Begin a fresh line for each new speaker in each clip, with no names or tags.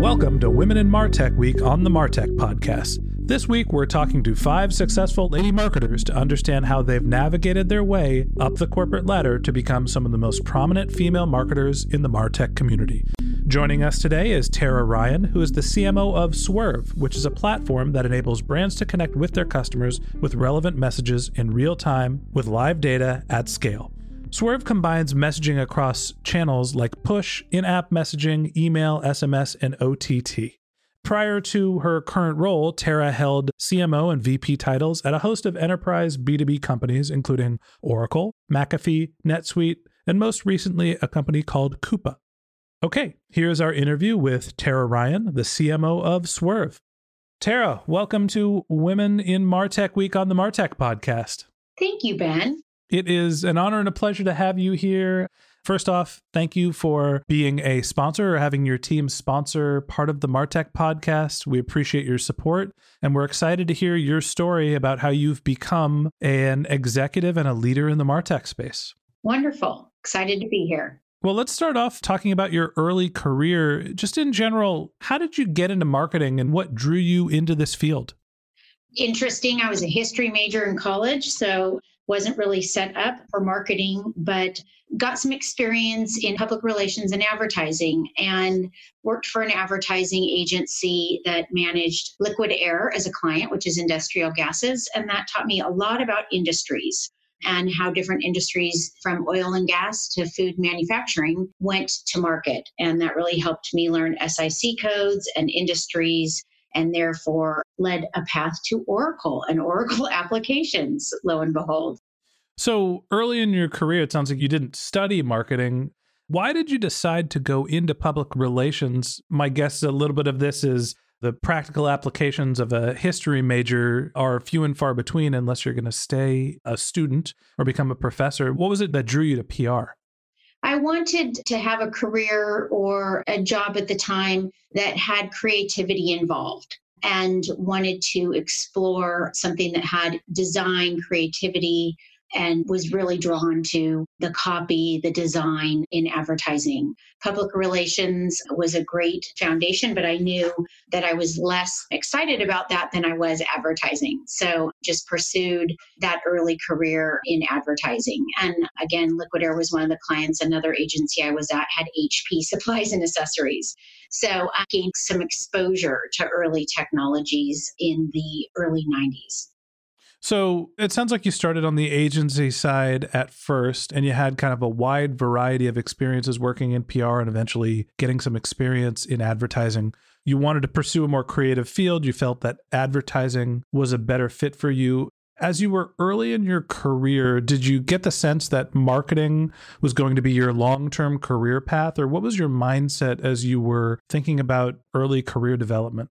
Welcome to Women in Martech Week on the Martech Podcast. This week, we're talking to five successful lady marketers to understand how they've navigated their way up the corporate ladder to become some of the most prominent female marketers in the Martech community. Joining us today is Tara Ryan, who is the CMO of Swerve, which is a platform that enables brands to connect with their customers with relevant messages in real time with live data at scale. Swerve combines messaging across channels like push, in app messaging, email, SMS, and OTT. Prior to her current role, Tara held CMO and VP titles at a host of enterprise B2B companies, including Oracle, McAfee, NetSuite, and most recently, a company called Coupa. Okay, here's our interview with Tara Ryan, the CMO of Swerve. Tara, welcome to Women in Martech Week on the Martech podcast.
Thank you, Ben.
It is an honor and a pleasure to have you here. First off, thank you for being a sponsor or having your team sponsor part of the Martech podcast. We appreciate your support and we're excited to hear your story about how you've become an executive and a leader in the Martech space.
Wonderful. Excited to be here.
Well, let's start off talking about your early career. Just in general, how did you get into marketing and what drew you into this field?
Interesting. I was a history major in college, so wasn't really set up for marketing, but got some experience in public relations and advertising and worked for an advertising agency that managed liquid air as a client, which is industrial gases. And that taught me a lot about industries and how different industries from oil and gas to food manufacturing went to market. And that really helped me learn SIC codes and industries and therefore led a path to Oracle and Oracle applications, lo and behold.
So early in your career, it sounds like you didn't study marketing. Why did you decide to go into public relations? My guess is a little bit of this is the practical applications of a history major are few and far between unless you're going to stay a student or become a professor. What was it that drew you to PR?
I wanted to have a career or a job at the time that had creativity involved and wanted to explore something that had design, creativity, and was really drawn to the copy, the design in advertising. Public relations was a great foundation, but I knew that I was less excited about that than I was advertising. So just pursued that early career in advertising. And again, Liquid Air was one of the clients. Another agency I was at had HP supplies and accessories. So I gained some exposure to early technologies in the early 90s.
So it sounds like you started on the agency side at first, and you had kind of a wide variety of experiences working in PR and eventually getting some experience in advertising. You wanted to pursue a more creative field. You felt that advertising was a better fit for you. As you were early in your career, did you get the sense that marketing was going to be your long term career path? Or what was your mindset as you were thinking about early career development?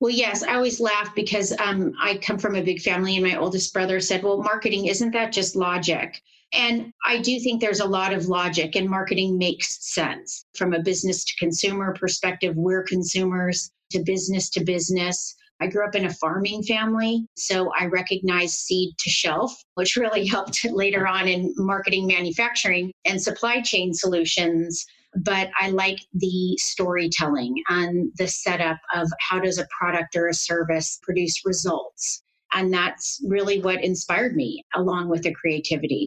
Well, yes, I always laugh because um, I come from a big family, and my oldest brother said, Well, marketing, isn't that just logic? And I do think there's a lot of logic, and marketing makes sense from a business to consumer perspective. We're consumers to business to business. I grew up in a farming family, so I recognized seed to shelf, which really helped later on in marketing, manufacturing, and supply chain solutions. But I like the storytelling and the setup of how does a product or a service produce results. And that's really what inspired me, along with the creativity.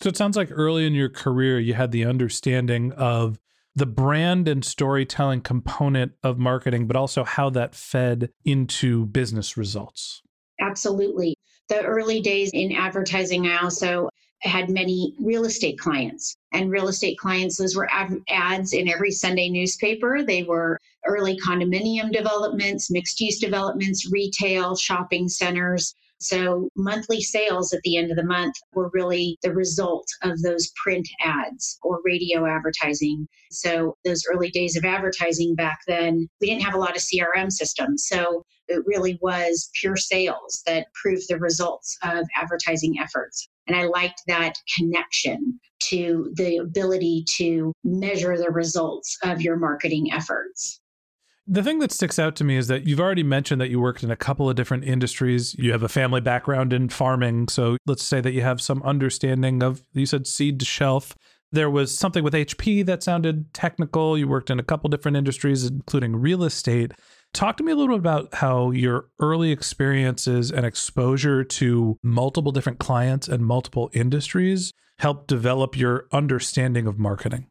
So it sounds like early in your career, you had the understanding of the brand and storytelling component of marketing, but also how that fed into business results.
Absolutely. The early days in advertising, I also had many real estate clients. And real estate clients, those were ads in every Sunday newspaper. They were early condominium developments, mixed use developments, retail, shopping centers. So monthly sales at the end of the month were really the result of those print ads or radio advertising. So those early days of advertising back then, we didn't have a lot of CRM systems. So it really was pure sales that proved the results of advertising efforts. And I liked that connection to the ability to measure the results of your marketing efforts.
The thing that sticks out to me is that you've already mentioned that you worked in a couple of different industries. You have a family background in farming. So let's say that you have some understanding of, you said seed to shelf. There was something with HP that sounded technical. You worked in a couple different industries, including real estate. Talk to me a little bit about how your early experiences and exposure to multiple different clients and multiple industries helped develop your understanding of marketing.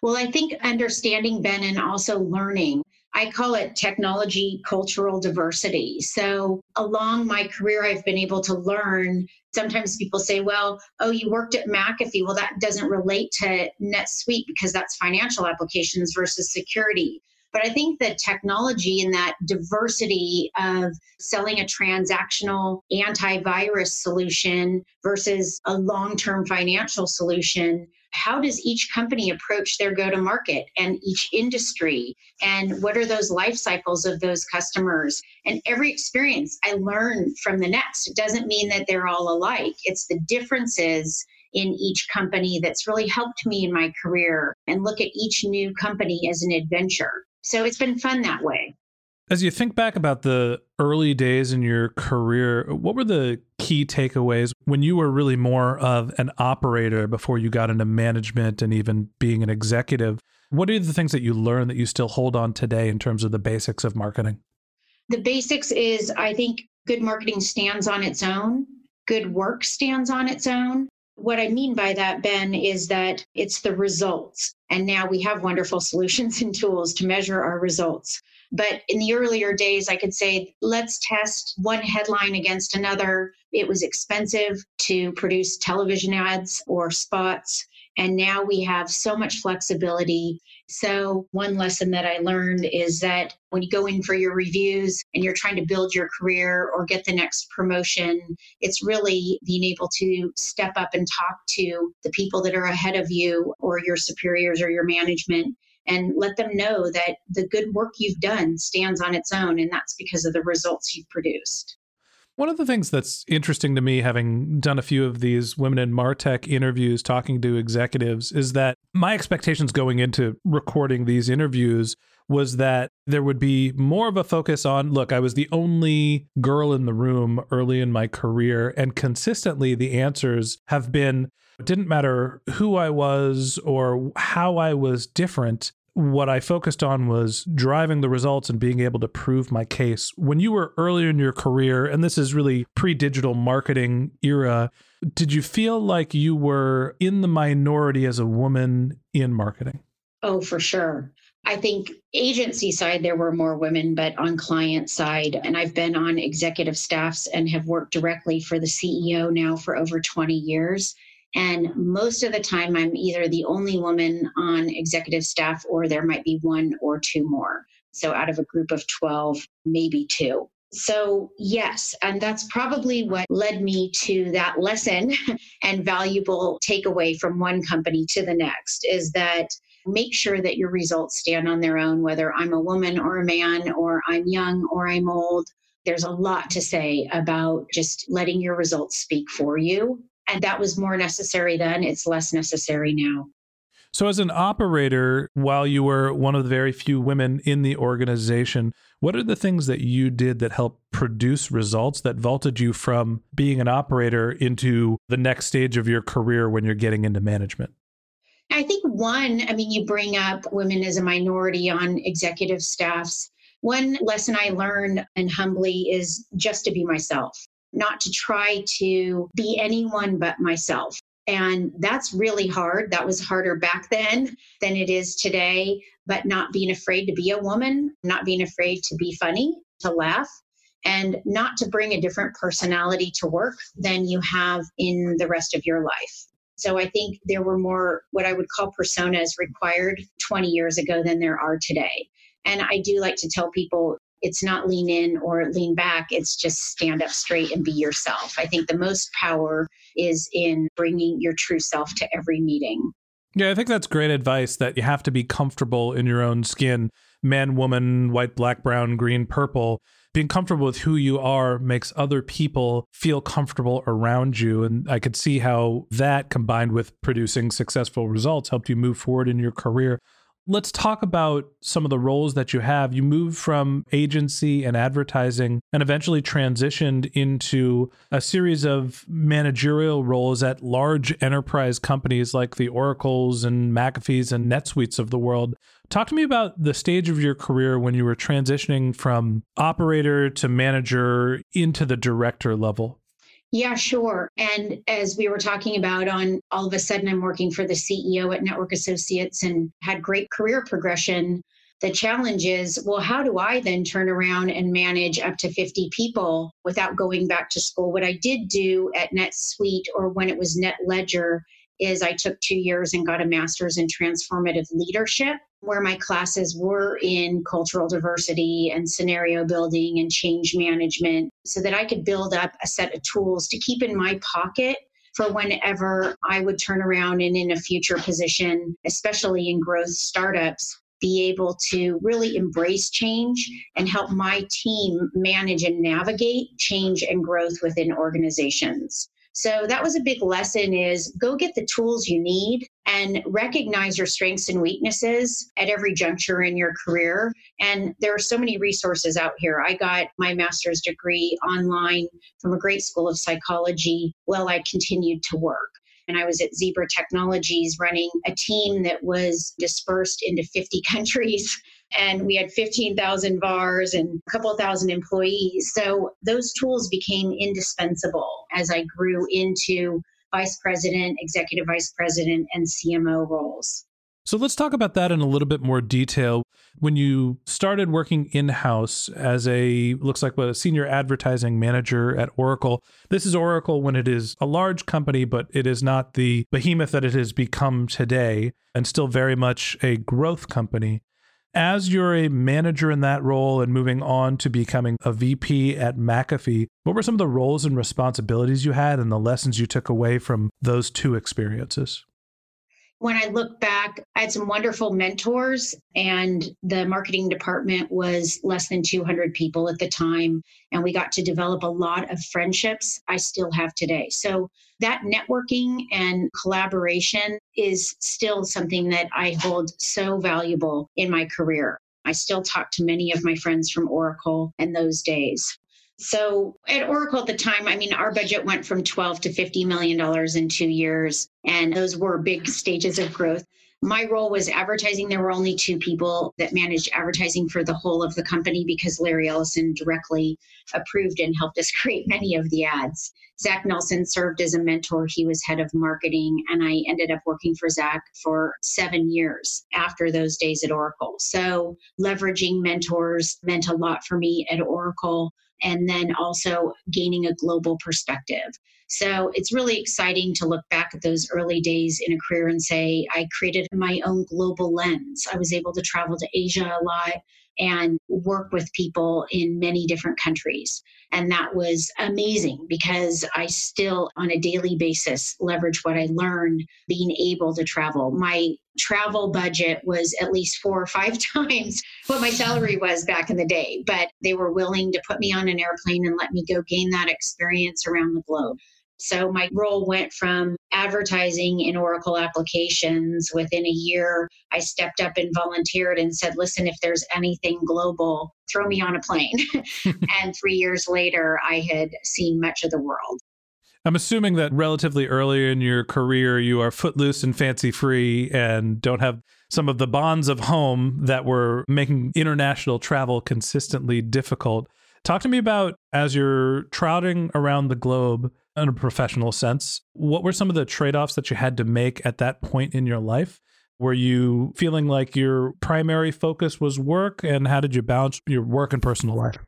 Well, I think understanding, Ben, and also learning I call it technology cultural diversity. So, along my career, I've been able to learn. Sometimes people say, well, oh, you worked at McAfee. Well, that doesn't relate to NetSuite because that's financial applications versus security. But I think the technology and that diversity of selling a transactional antivirus solution versus a long term financial solution how does each company approach their go to market and each industry? And what are those life cycles of those customers? And every experience i learn from the next it doesn't mean that they're all alike. It's the differences in each company that's really helped me in my career and look at each new company as an adventure so it's been fun that way
as you think back about the early days in your career, what were the key takeaways when you were really more of an operator before you got into management and even being an executive? What are the things that you learned that you still hold on today in terms of the basics of marketing?
The basics is I think good marketing stands on its own, good work stands on its own. What I mean by that, Ben, is that it's the results. And now we have wonderful solutions and tools to measure our results. But in the earlier days, I could say, let's test one headline against another. It was expensive to produce television ads or spots. And now we have so much flexibility. So, one lesson that I learned is that when you go in for your reviews and you're trying to build your career or get the next promotion, it's really being able to step up and talk to the people that are ahead of you or your superiors or your management and let them know that the good work you've done stands on its own and that's because of the results you've produced.
One of the things that's interesting to me, having done a few of these women in Martech interviews talking to executives, is that my expectations going into recording these interviews was that there would be more of a focus on look, I was the only girl in the room early in my career. And consistently, the answers have been it didn't matter who I was or how I was different. What I focused on was driving the results and being able to prove my case. When you were earlier in your career, and this is really pre digital marketing era, did you feel like you were in the minority as a woman in marketing?
Oh, for sure. I think agency side, there were more women, but on client side, and I've been on executive staffs and have worked directly for the CEO now for over 20 years. And most of the time, I'm either the only woman on executive staff or there might be one or two more. So out of a group of 12, maybe two. So, yes, and that's probably what led me to that lesson and valuable takeaway from one company to the next is that make sure that your results stand on their own, whether I'm a woman or a man, or I'm young or I'm old. There's a lot to say about just letting your results speak for you and that was more necessary then. It's less necessary now.
So, as an operator, while you were one of the very few women in the organization, What are the things that you did that helped produce results that vaulted you from being an operator into the next stage of your career when you're getting into management?
I think one, I mean, you bring up women as a minority on executive staffs. One lesson I learned and humbly is just to be myself, not to try to be anyone but myself. And that's really hard. That was harder back then than it is today. But not being afraid to be a woman, not being afraid to be funny, to laugh, and not to bring a different personality to work than you have in the rest of your life. So I think there were more what I would call personas required 20 years ago than there are today. And I do like to tell people it's not lean in or lean back, it's just stand up straight and be yourself. I think the most power is in bringing your true self to every meeting.
Yeah, I think that's great advice that you have to be comfortable in your own skin man, woman, white, black, brown, green, purple. Being comfortable with who you are makes other people feel comfortable around you. And I could see how that combined with producing successful results helped you move forward in your career. Let's talk about some of the roles that you have. You moved from agency and advertising and eventually transitioned into a series of managerial roles at large enterprise companies like the Oracles and McAfee's and NetSuites of the world. Talk to me about the stage of your career when you were transitioning from operator to manager into the director level.
Yeah, sure. And as we were talking about on all of a sudden I'm working for the CEO at Network Associates and had great career progression. The challenge is, well, how do I then turn around and manage up to 50 people without going back to school? What I did do at NetSuite or when it was NetLedger is I took two years and got a master's in transformative leadership where my classes were in cultural diversity and scenario building and change management so that I could build up a set of tools to keep in my pocket for whenever I would turn around and in a future position, especially in growth startups, be able to really embrace change and help my team manage and navigate change and growth within organizations. So that was a big lesson is go get the tools you need and recognize your strengths and weaknesses at every juncture in your career. And there are so many resources out here. I got my master's degree online from a great school of psychology while I continued to work. And I was at Zebra Technologies running a team that was dispersed into 50 countries and we had 15,000 VARs and a couple thousand employees. So those tools became indispensable as I grew into vice president, executive vice president, and CMO roles.
So let's talk about that in a little bit more detail. When you started working in house as a looks like a senior advertising manager at Oracle, this is Oracle when it is a large company, but it is not the behemoth that it has become today, and still very much a growth company. As you're a manager in that role and moving on to becoming a VP at McAfee, what were some of the roles and responsibilities you had and the lessons you took away from those two experiences?
When I look back, I had some wonderful mentors, and the marketing department was less than 200 people at the time. And we got to develop a lot of friendships I still have today. So, that networking and collaboration is still something that I hold so valuable in my career. I still talk to many of my friends from Oracle in those days. So at Oracle at the time, I mean, our budget went from 12 to 50 million dollars in two years, and those were big stages of growth. My role was advertising. There were only two people that managed advertising for the whole of the company because Larry Ellison directly approved and helped us create many of the ads. Zach Nelson served as a mentor. He was head of marketing, and I ended up working for Zach for seven years after those days at Oracle. So, leveraging mentors meant a lot for me at Oracle and then also gaining a global perspective. So it's really exciting to look back at those early days in a career and say, I created my own global lens. I was able to travel to Asia a lot and work with people in many different countries. And that was amazing because I still, on a daily basis, leverage what I learned being able to travel. My travel budget was at least four or five times what my salary was back in the day, but they were willing to put me on an airplane and let me go gain that experience around the globe. So my role went from advertising in Oracle applications. Within a year, I stepped up and volunteered and said, listen, if there's anything global, throw me on a plane. and three years later, I had seen much of the world.
I'm assuming that relatively early in your career, you are footloose and fancy free and don't have some of the bonds of home that were making international travel consistently difficult. Talk to me about as you're trouting around the globe in a professional sense, what were some of the trade offs that you had to make at that point in your life? Were you feeling like your primary focus was work, and how did you balance your work and personal life?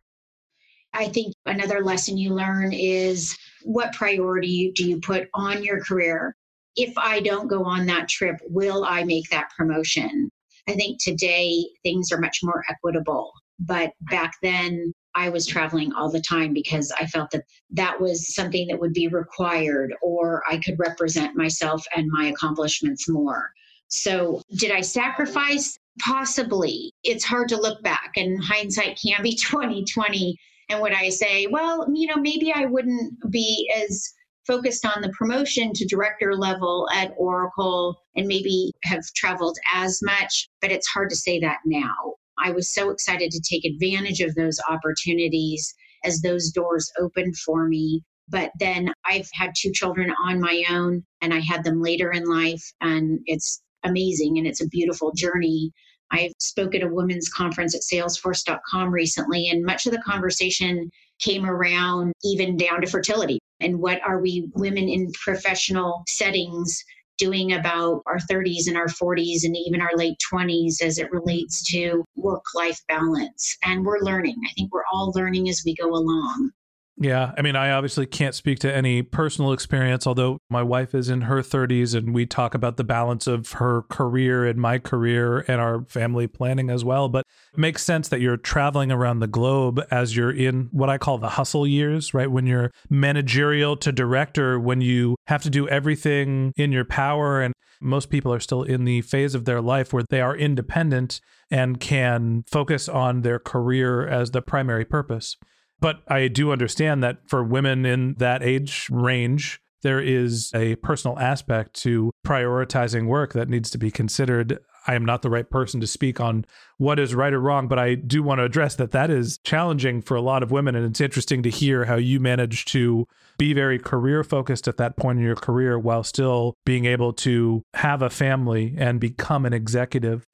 I think another lesson you learn is what priority do you put on your career? If I don't go on that trip, will I make that promotion? I think today things are much more equitable. But back then, I was traveling all the time because I felt that that was something that would be required or I could represent myself and my accomplishments more. So, did I sacrifice? Possibly. It's hard to look back and hindsight can be 2020 and would I say, well, you know, maybe I wouldn't be as focused on the promotion to director level at Oracle and maybe have traveled as much, but it's hard to say that now. I was so excited to take advantage of those opportunities as those doors opened for me. But then I've had two children on my own and I had them later in life, and it's amazing and it's a beautiful journey. I spoke at a women's conference at salesforce.com recently, and much of the conversation came around even down to fertility and what are we women in professional settings doing about our 30s and our 40s and even our late 20s as it relates to work life balance. And we're learning. I think we're all learning as we go along.
Yeah. I mean, I obviously can't speak to any personal experience, although my wife is in her 30s and we talk about the balance of her career and my career and our family planning as well. But it makes sense that you're traveling around the globe as you're in what I call the hustle years, right? When you're managerial to director, when you have to do everything in your power. And most people are still in the phase of their life where they are independent and can focus on their career as the primary purpose. But I do understand that for women in that age range, there is a personal aspect to prioritizing work that needs to be considered. I am not the right person to speak on what is right or wrong, but I do want to address that that is challenging for a lot of women. And it's interesting to hear how you manage to be very career focused at that point in your career while still being able to have a family and become an executive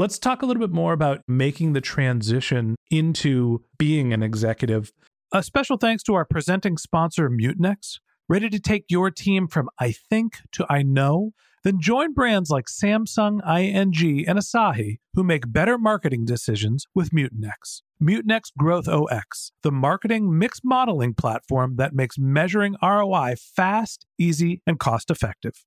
Let's talk a little bit more about making the transition into being an executive. A special thanks to our presenting sponsor, Mutinex. Ready to take your team from I think to I know? Then join brands like Samsung, ING, and Asahi who make better marketing decisions with Mutinex. Mutinex Growth OS, the marketing mix modeling platform that makes measuring ROI fast, easy, and cost effective.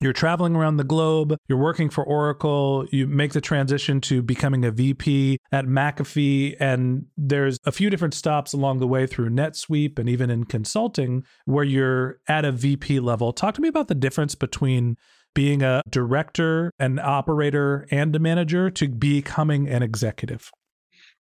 You're traveling around the globe, you're working for Oracle, you make the transition to becoming a VP at McAfee, and there's a few different stops along the way through NetSuite and even in consulting where you're at a VP level. Talk to me about the difference between being a director, an operator, and a manager to becoming an executive?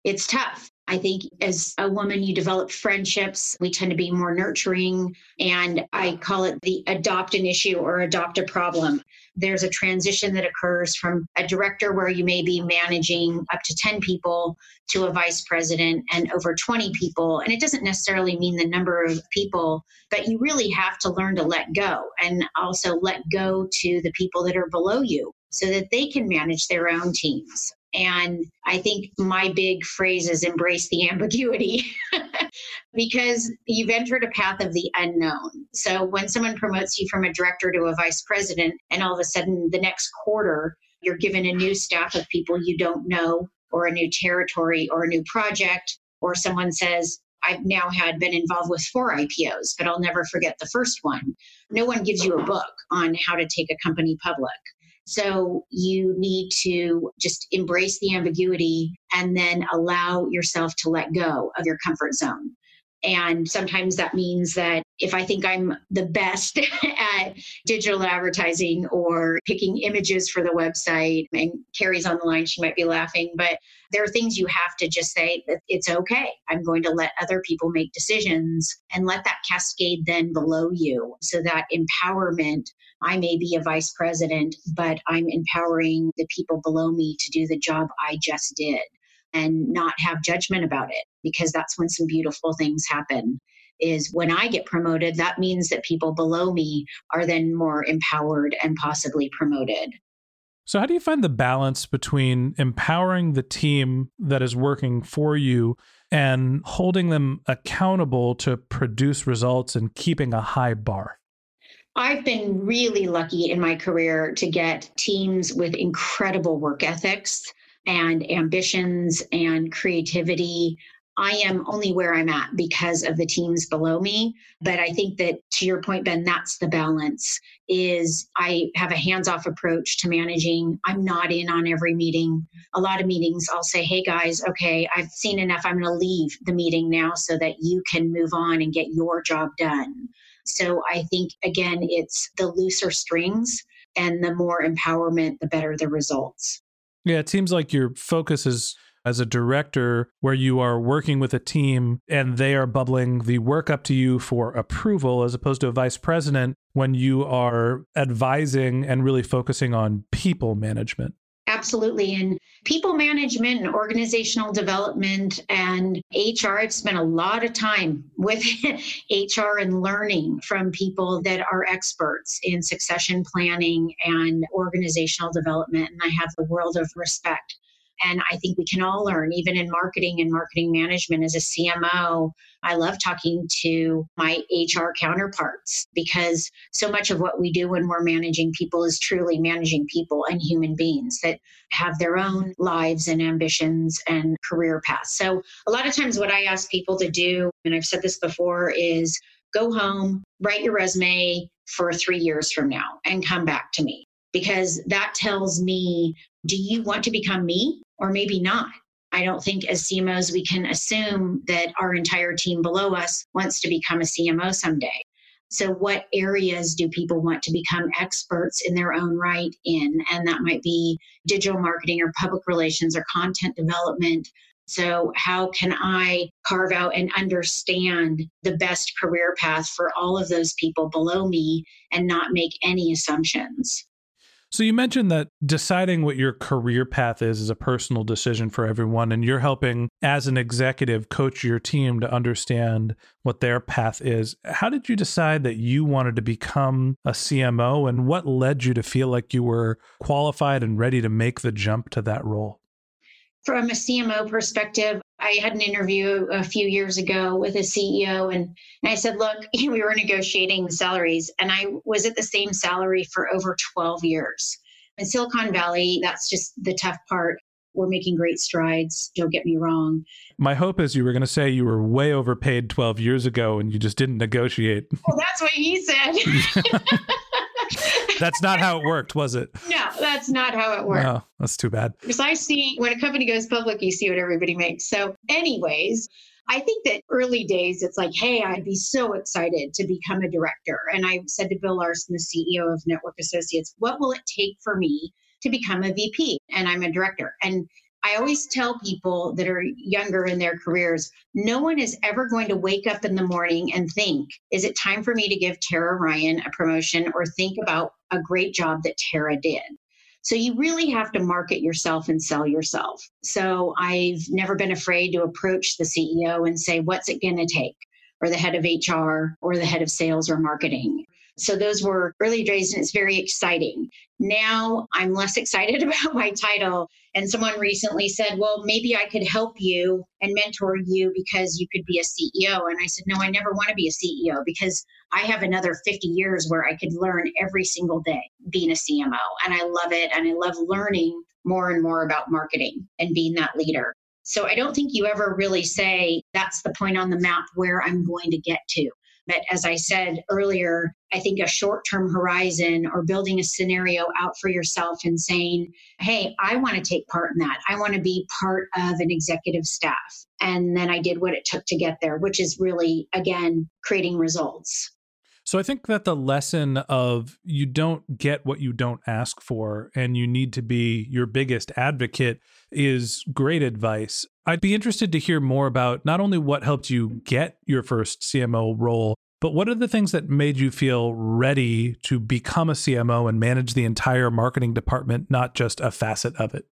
It's tough. I think as a woman, you develop friendships. We tend to be more nurturing. And I call it the adopt an issue or adopt a problem. There's a transition that occurs from a director where you may be managing up to 10 people to a vice president and over 20 people. And it doesn't necessarily mean the number of people, but you really have to learn to let go and also let go to the people that are below you so that they can manage their own teams. And I think my big phrase is embrace the ambiguity because you've entered a path of the unknown. So when someone promotes you from a director to a vice president, and all of a sudden the next quarter, you're given a new staff of people you don't know, or a new territory, or a new project, or someone says, I've now had been involved with four IPOs, but I'll never forget the first one. No one gives you a book on how to take a company public. So you need to just embrace the ambiguity and then allow yourself to let go of your comfort zone. And sometimes that means that if I think I'm the best at digital advertising or picking images for the website, and Carrie's on the line, she might be laughing, but there are things you have to just say that it's okay. I'm going to let other people make decisions and let that cascade then below you so that empowerment. I may be a vice president, but I'm empowering the people below me to do the job I just did and not have judgment about it because that's when some beautiful things happen is when I get promoted, that means that people below me are then more empowered and possibly promoted.
So, how do you find the balance between empowering the team that is working for you and holding them accountable to produce results and keeping a high bar?
I've been really lucky in my career to get teams with incredible work ethics and ambitions and creativity. I am only where I'm at because of the teams below me. But I think that to your point, Ben, that's the balance is I have a hands-off approach to managing. I'm not in on every meeting. A lot of meetings I'll say, hey guys, okay, I've seen enough. I'm gonna leave the meeting now so that you can move on and get your job done. So I think again, it's the looser strings and the more empowerment, the better the results.
Yeah, it seems like your focus is as a director where you are working with a team and they are bubbling the work up to you for approval as opposed to a vice president when you are advising and really focusing on people management.
Absolutely. And people management and organizational development and HR, I've spent a lot of time with HR and learning from people that are experts in succession planning and organizational development. And I have the world of respect and I think we can all learn, even in marketing and marketing management as a CMO. I love talking to my HR counterparts because so much of what we do when we're managing people is truly managing people and human beings that have their own lives and ambitions and career paths. So, a lot of times, what I ask people to do, and I've said this before, is go home, write your resume for three years from now, and come back to me because that tells me do you want to become me or maybe not. I don't think as CMOs we can assume that our entire team below us wants to become a CMO someday. So, what areas do people want to become experts in their own right in? And that might be digital marketing or public relations or content development. So, how can I carve out and understand the best career path for all of those people below me and not make any assumptions?
So you mentioned that deciding what your career path is is a personal decision for everyone and you're helping as an executive coach your team to understand what their path is. How did you decide that you wanted to become a CMO and what led you to feel like you were qualified and ready to make the jump to that role?
From a CMO perspective, I had an interview a few years ago with a CEO, and, and I said, Look, we were negotiating salaries, and I was at the same salary for over 12 years. In Silicon Valley, that's just the tough part. We're making great strides, don't get me wrong.
My hope is you were going to say you were way overpaid 12 years ago and you just didn't negotiate.
Well, that's what he said.
that's not how it worked, was it?
No, that's not how it worked.
No, that's too bad.
Because I see when a company goes public, you see what everybody makes. So, anyways, I think that early days, it's like, hey, I'd be so excited to become a director. And I said to Bill Larson, the CEO of Network Associates, what will it take for me to become a VP? And I'm a director. And I always tell people that are younger in their careers no one is ever going to wake up in the morning and think, is it time for me to give Tara Ryan a promotion or think about a great job that Tara did? So you really have to market yourself and sell yourself. So I've never been afraid to approach the CEO and say, what's it going to take? Or the head of HR or the head of sales or marketing. So those were early days and it's very exciting. Now I'm less excited about my title. And someone recently said, well, maybe I could help you and mentor you because you could be a CEO. And I said, no, I never want to be a CEO because I have another 50 years where I could learn every single day being a CMO. And I love it. And I love learning more and more about marketing and being that leader. So I don't think you ever really say, that's the point on the map where I'm going to get to. But as I said earlier, I think a short term horizon or building a scenario out for yourself and saying, hey, I want to take part in that. I want to be part of an executive staff. And then I did what it took to get there, which is really, again, creating results.
So I think that the lesson of you don't get what you don't ask for and you need to be your biggest advocate is great advice. I'd be interested to hear more about not only what helped you get your first CMO role, but what are the things that made you feel ready to become a CMO and manage the entire marketing department, not just a facet of it?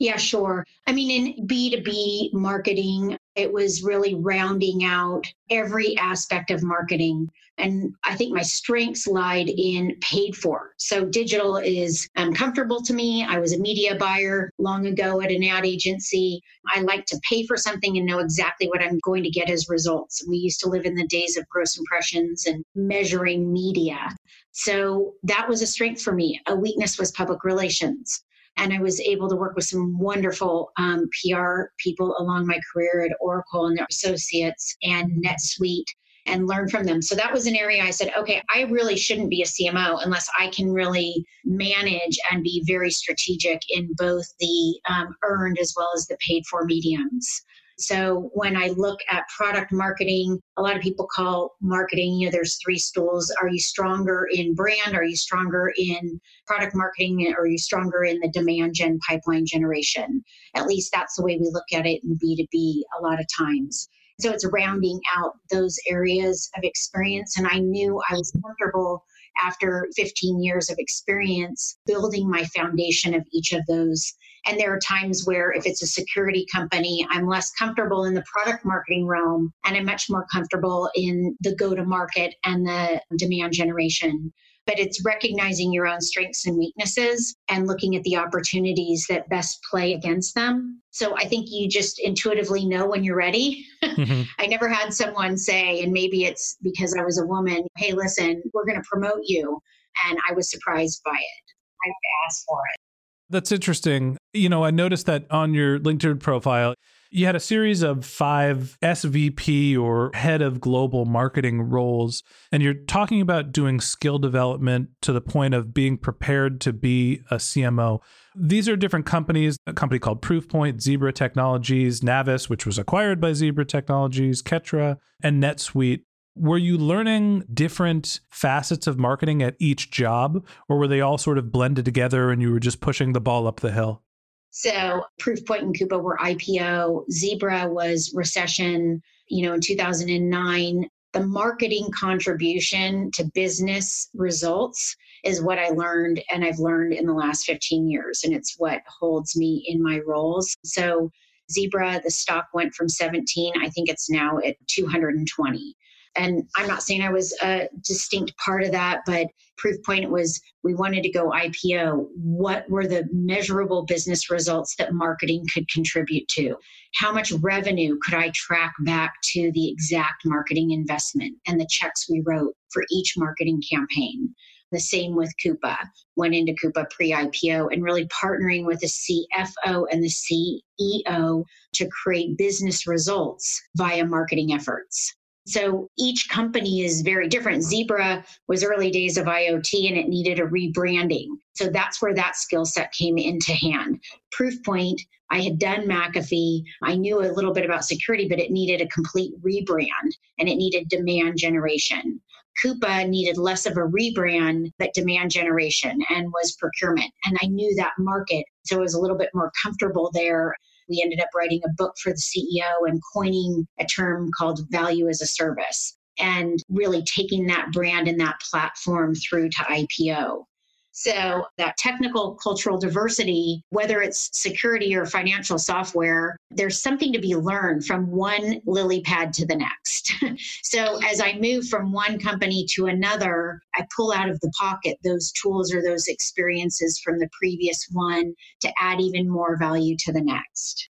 Yeah, sure. I mean, in B2B marketing, it was really rounding out every aspect of marketing. And I think my strengths lied in paid for. So digital is um, comfortable to me. I was a media buyer long ago at an ad agency. I like to pay for something and know exactly what I'm going to get as results. We used to live in the days of gross impressions and measuring media. So that was a strength for me. A weakness was public relations and I was able to work with some wonderful um, PR people along my career at Oracle and their associates and NetSuite and learn from them. So that was an area I said, okay, I really shouldn't be a CMO unless I can really manage and be very strategic in both the um, earned as well as the paid for mediums. So when I look at product marketing, a lot of people call marketing, you know, there's three stools. Are you stronger in brand? Are you stronger in product marketing? Or are you stronger in the demand gen pipeline generation? At least that's the way we look at it in B2B a lot of times. So it's rounding out those areas of experience. And I knew I was comfortable after 15 years of experience building my foundation of each of those and there are times where, if it's a security company, I'm less comfortable in the product marketing realm and I'm much more comfortable in the go to market and the demand generation. But it's recognizing your own strengths and weaknesses and looking at the opportunities that best play against them. So I think you just intuitively know when you're ready. Mm-hmm. I never had someone say, and maybe it's because I was a woman, hey, listen, we're going to promote you. And I was surprised by it. I asked for it.
That's interesting. You know, I noticed that on your LinkedIn profile, you had a series of five SVP or head of global marketing roles, and you're talking about doing skill development to the point of being prepared to be a CMO. These are different companies a company called Proofpoint, Zebra Technologies, Navis, which was acquired by Zebra Technologies, Ketra, and NetSuite were you learning different facets of marketing at each job or were they all sort of blended together and you were just pushing the ball up the hill
so proofpoint and coupa were ipo zebra was recession you know in 2009 the marketing contribution to business results is what I learned and I've learned in the last 15 years. And it's what holds me in my roles. So, Zebra, the stock went from 17, I think it's now at 220. And I'm not saying I was a distinct part of that, but Proofpoint was we wanted to go IPO. What were the measurable business results that marketing could contribute to? How much revenue could I track back to the exact marketing investment and the checks we wrote for each marketing campaign? The same with Coupa. Went into Coupa pre IPO and really partnering with the CFO and the CEO to create business results via marketing efforts. So each company is very different. Zebra was early days of IoT and it needed a rebranding. So that's where that skill set came into hand. Proofpoint, I had done McAfee. I knew a little bit about security, but it needed a complete rebrand and it needed demand generation. Coupa needed less of a rebrand, but demand generation and was procurement. And I knew that market. So I was a little bit more comfortable there. We ended up writing a book for the CEO and coining a term called value as a service and really taking that brand and that platform through to IPO. So, that technical cultural diversity, whether it's security or financial software, there's something to be learned from one lily pad to the next. so, as I move from one company to another, I pull out of the pocket those tools or those experiences from the previous one to add even more value to the next.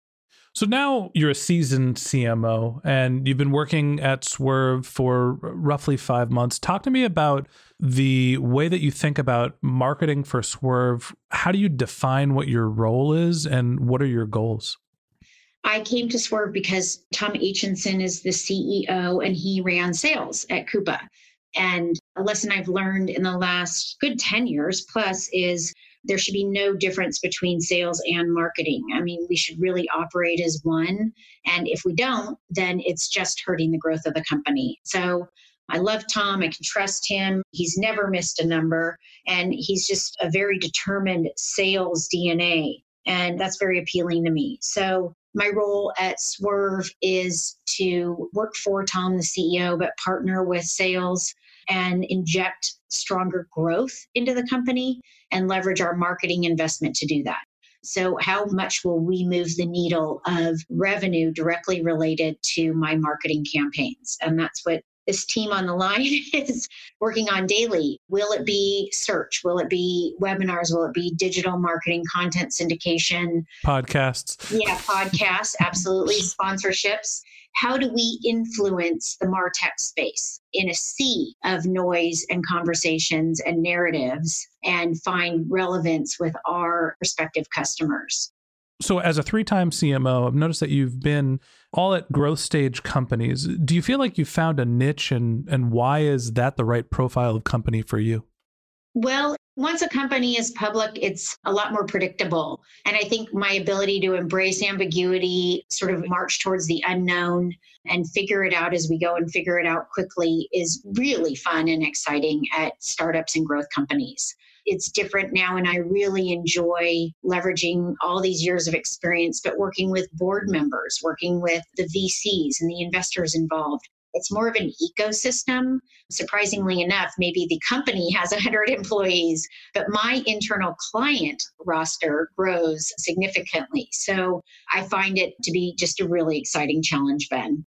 So now you're a seasoned CMO and you've been working at Swrve for roughly five months. Talk to me about the way that you think about marketing for Swrve. How do you define what your role is and what are your goals?
I came to Swrve because Tom Aitchison is the CEO and he ran sales at Coupa. And a lesson I've learned in the last good 10 years plus is there should be no difference between sales and marketing. I mean, we should really operate as one. And if we don't, then it's just hurting the growth of the company. So I love Tom. I can trust him. He's never missed a number. And he's just a very determined sales DNA. And that's very appealing to me. So my role at Swrve is to work for Tom, the CEO, but partner with sales and inject stronger growth into the company and leverage our marketing investment to do that. So, how much will we move the needle of revenue directly related to my marketing campaigns? And that's what this team on the line is working on daily. Will it be search? Will it be webinars? Will it be digital marketing, content syndication?
Podcasts.
Yeah, podcasts, absolutely. Sponsorships how do we influence the martech space in a sea of noise and conversations and narratives and find relevance with our prospective customers
so as a three-time cmo i've noticed that you've been all at growth stage companies do you feel like you found a niche and and why is that the right profile of company for you
well once a company is public, it's a lot more predictable. And I think my ability to embrace ambiguity, sort of march towards the unknown and figure it out as we go and figure it out quickly is really fun and exciting at startups and growth companies. It's different now, and I really enjoy leveraging all these years of experience, but working with board members, working with the VCs and the investors involved it's more of an ecosystem. Surprisingly enough, maybe the company has 100 employees, but my internal client roster grows significantly. So I find it to be just a really exciting challenge, Ben.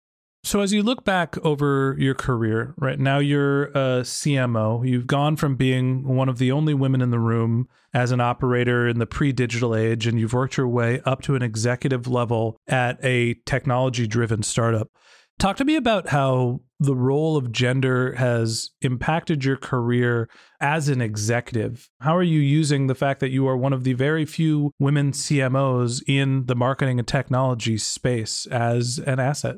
So, as you look back over your career, right now you're a CMO. You've gone from being one of the only women in the room as an operator in the pre digital age, and you've worked your way up to an executive level at a technology driven startup. Talk to me about how the role of gender has impacted your career as an executive. How are you using the fact that you are one of the very few women CMOs in the marketing and technology space as an asset?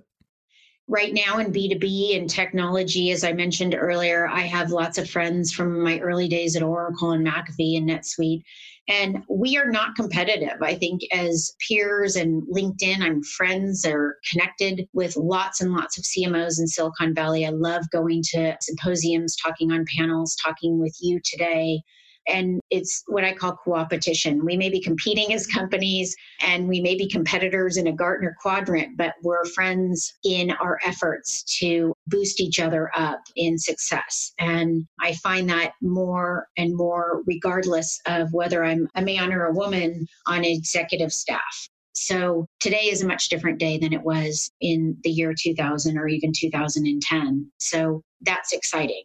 Right now in B2B and technology, as I mentioned earlier, I have lots of friends from my early days at Oracle and McAfee and NetSuite. And we are not competitive. I think as peers and LinkedIn, I'm friends or connected with lots and lots of CMOs in Silicon Valley. I love going to symposiums, talking on panels, talking with you today. And it's what I call co-opetition. We may be competing as companies and we may be competitors in a Gartner quadrant, but we're friends in our efforts to boost each other up in success. And I find that more and more, regardless of whether I'm a man or a woman on executive staff. So today is a much different day than it was in the year 2000 or even 2010. So that's exciting.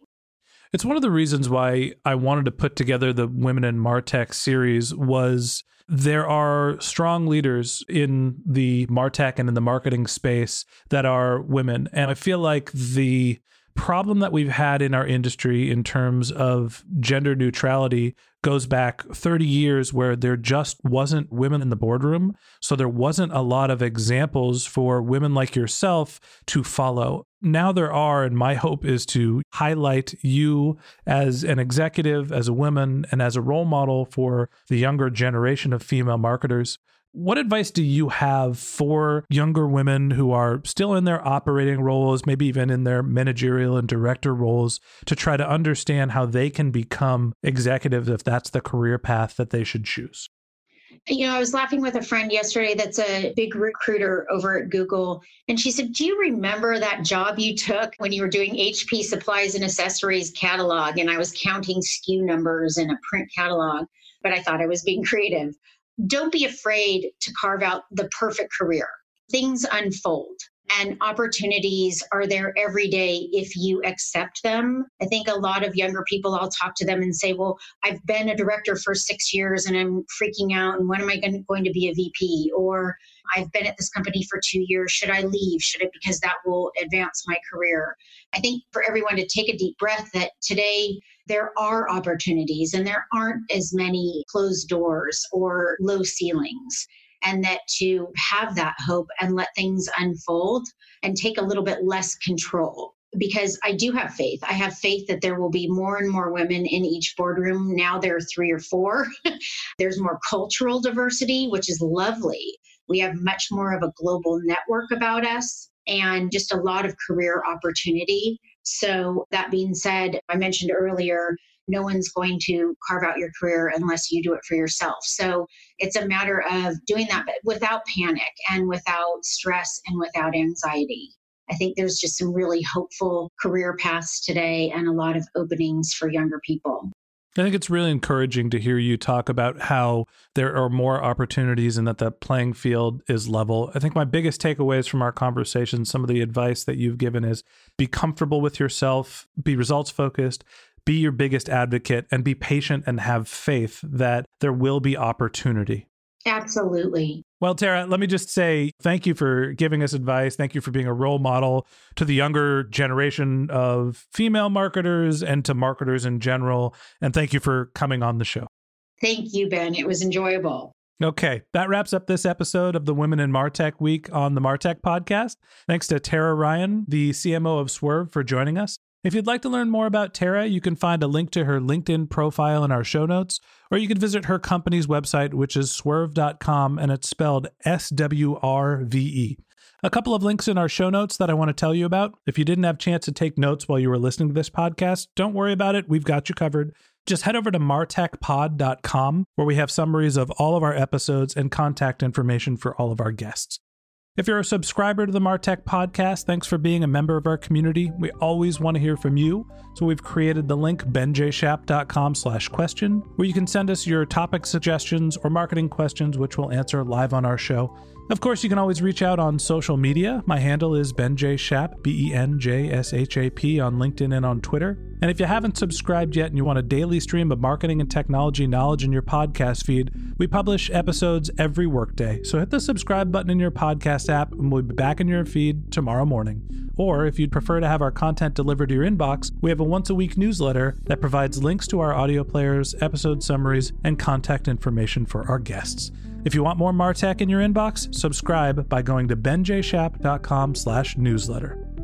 It's one of the reasons why I wanted to put together the Women in Martech series was there are strong leaders in the Martech and in the marketing space that are women. And I feel like the problem that we've had in our industry in terms of gender neutrality goes back 30 years where there just wasn't women in the boardroom. So there wasn't a lot of examples for women like yourself to follow. Now there are, and my hope is to highlight you as an executive, as a woman, and as a role model for the younger generation of female marketers. What advice do you have for younger women who are still in their operating roles, maybe even in their managerial and director roles, to try to understand how they can become executives if that's the career path that they should choose?
You know, I was laughing with a friend yesterday that's a big recruiter over at Google. And she said, Do you remember that job you took when you were doing HP supplies and accessories catalog? And I was counting SKU numbers in a print catalog, but I thought I was being creative don't be afraid to carve out the perfect career. Things unfold and opportunities are there every day if you accept them. I think a lot of younger people, I'll talk to them and say, Well, I've been a director for six years and I'm freaking out. And when am I going to be a VP? Or I've been at this company for two years. Should I leave? Should it? Because that will advance my career. I think for everyone to take a deep breath that today there are opportunities and there aren't as many closed doors or low ceilings and that to have that hope and let things unfold and take a little bit less control because I do have faith. I have faith that there will be more and more women in each boardroom. Now there are three or four. There's more cultural diversity, which is lovely. We have much more of a global network about us and just a lot of career opportunity. So, that being said, I mentioned earlier, no one's going to carve out your career unless you do it for yourself. So it's a matter of doing that but without panic and without stress and without anxiety. I think there's just some really hopeful career paths today and a lot of openings for younger people.
I think it's really encouraging to hear you talk about how there are more opportunities and that the playing field is level. I think my biggest takeaways from our conversation, some of the advice that you've given is be comfortable with yourself, be results focused, be your biggest advocate and be patient and have faith that there will be opportunity.
Absolutely.
Well, Tara, let me just say thank you for giving us advice. Thank you for being a role model to the younger generation of female marketers and to marketers in general. And thank you for coming on the show.
Thank you, Ben. It was enjoyable.
Okay, that wraps up this episode of the Women in Martech Week on the Martech podcast. Thanks to Tara Ryan, the CMO of Swrve, for joining us. If you'd like to learn more about Tara, you can find a link to her LinkedIn profile in our show notes, or you can visit her company's website, which is swrve.com, and it's spelled S W R V E. A couple of links in our show notes that I want to tell you about. If you didn't have a chance to take notes while you were listening to this podcast, don't worry about it. We've got you covered. Just head over to martechpod.com, where we have summaries of all of our episodes and contact information for all of our guests. If you're a subscriber to the Martech podcast, thanks for being a member of our community. We always want to hear from you. So we've created the link benjshap.com slash question, where you can send us your topic suggestions or marketing questions, which we'll answer live on our show. Of course, you can always reach out on social media. My handle is Ben J. B E N J S H A P, on LinkedIn and on Twitter. And if you haven't subscribed yet and you want a daily stream of marketing and technology knowledge in your podcast feed, we publish episodes every workday. So hit the subscribe button in your podcast app and we'll be back in your feed tomorrow morning. Or if you'd prefer to have our content delivered to your inbox, we have a once a week newsletter that provides links to our audio players, episode summaries, and contact information for our guests. If you want more Martech in your inbox, subscribe by going to benjshap.com slash newsletter.